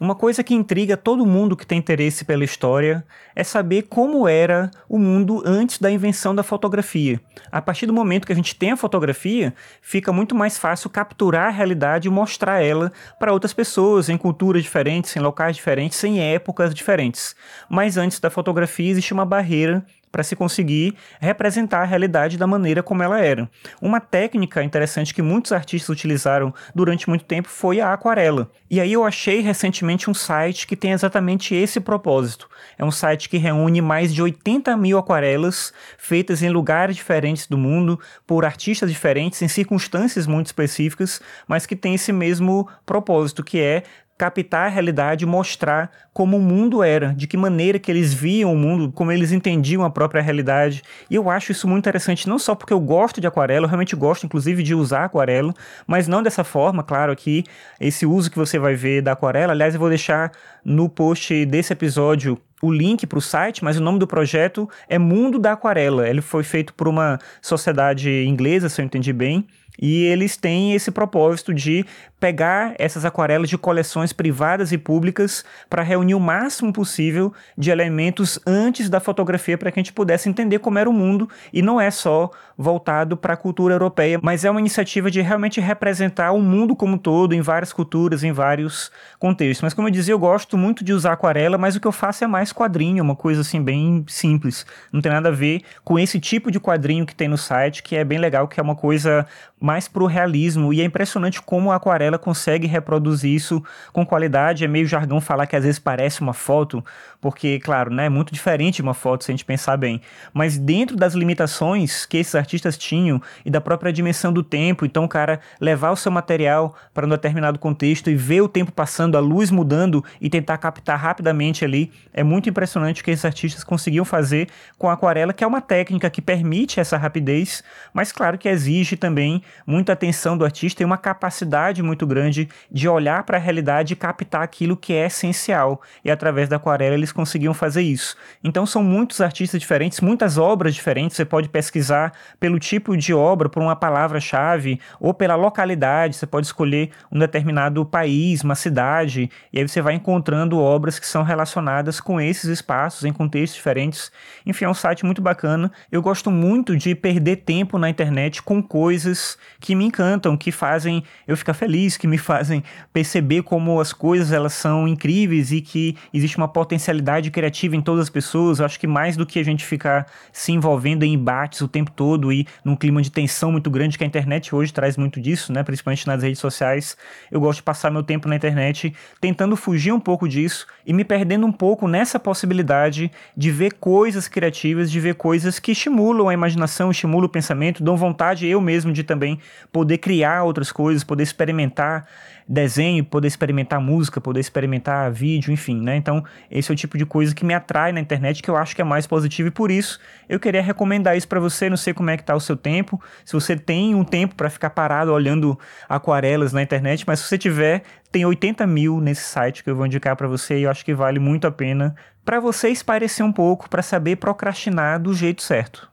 Uma coisa que intriga todo mundo que tem interesse pela história é saber como era o mundo antes da invenção da fotografia. A partir do momento que a gente tem a fotografia, fica muito mais fácil capturar a realidade e mostrar ela para outras pessoas, em culturas diferentes, em locais diferentes, em épocas diferentes. Mas antes da fotografia existe uma barreira para se conseguir representar a realidade da maneira como ela era. Uma técnica interessante que muitos artistas utilizaram durante muito tempo foi a aquarela. E aí eu achei recentemente um site que tem exatamente esse propósito. É um site que reúne mais de 80 mil aquarelas feitas em lugares diferentes do mundo, por artistas diferentes, em circunstâncias muito específicas, mas que tem esse mesmo propósito, que é captar a realidade mostrar como o mundo era, de que maneira que eles viam o mundo, como eles entendiam a própria realidade. E eu acho isso muito interessante, não só porque eu gosto de aquarela, eu realmente gosto, inclusive, de usar aquarela, mas não dessa forma, claro, aqui, esse uso que você vai ver da aquarela. Aliás, eu vou deixar no post desse episódio o link para o site, mas o nome do projeto é Mundo da Aquarela. Ele foi feito por uma sociedade inglesa, se eu entendi bem, e eles têm esse propósito de pegar essas aquarelas de coleções privadas e públicas para reunir o máximo possível de elementos antes da fotografia para que a gente pudesse entender como era o mundo e não é só voltado para a cultura europeia, mas é uma iniciativa de realmente representar o mundo como todo em várias culturas, em vários contextos. Mas como eu dizia, eu gosto muito de usar aquarela, mas o que eu faço é mais quadrinho, uma coisa assim bem simples. Não tem nada a ver com esse tipo de quadrinho que tem no site, que é bem legal, que é uma coisa mais pro realismo e é impressionante como a aquarela consegue reproduzir isso com qualidade. É meio jargão falar que às vezes parece uma foto, porque, claro, né, é muito diferente de uma foto se a gente pensar bem. Mas dentro das limitações que esses artistas tinham e da própria dimensão do tempo, então o cara levar o seu material para um determinado contexto e ver o tempo passando, a luz mudando e tentar captar rapidamente ali, é muito impressionante o que esses artistas conseguiam fazer com a aquarela, que é uma técnica que permite essa rapidez, mas claro que exige também muita atenção do artista e uma capacidade muito grande de olhar para a realidade e captar aquilo que é essencial. E através da aquarela eles conseguiam fazer isso. Então são muitos artistas diferentes, muitas obras diferentes. Você pode pesquisar pelo tipo de obra, por uma palavra-chave ou pela localidade. Você pode escolher um determinado país, uma cidade, e aí você vai encontrando obras que são relacionadas com esses espaços em contextos diferentes. Enfim, é um site muito bacana. Eu gosto muito de perder tempo na internet com coisas que me encantam, que fazem eu ficar feliz, que me fazem perceber como as coisas elas são incríveis e que existe uma potencialidade criativa em todas as pessoas. Eu acho que mais do que a gente ficar se envolvendo em embates o tempo todo e num clima de tensão muito grande que a internet hoje traz muito disso, né, principalmente nas redes sociais, eu gosto de passar meu tempo na internet tentando fugir um pouco disso e me perdendo um pouco nessa possibilidade de ver coisas criativas, de ver coisas que estimulam a imaginação, estimulam o pensamento, dão vontade eu mesmo de também poder criar outras coisas, poder experimentar desenho, poder experimentar música, poder experimentar vídeo, enfim, né? Então, esse é o tipo de coisa que me atrai na internet, que eu acho que é mais positivo e por isso eu queria recomendar isso para você, não sei como é que tá o seu tempo, se você tem um tempo para ficar parado olhando aquarelas na internet, mas se você tiver, tem 80 mil nesse site que eu vou indicar para você e eu acho que vale muito a pena para você esparecer um pouco, para saber procrastinar do jeito certo.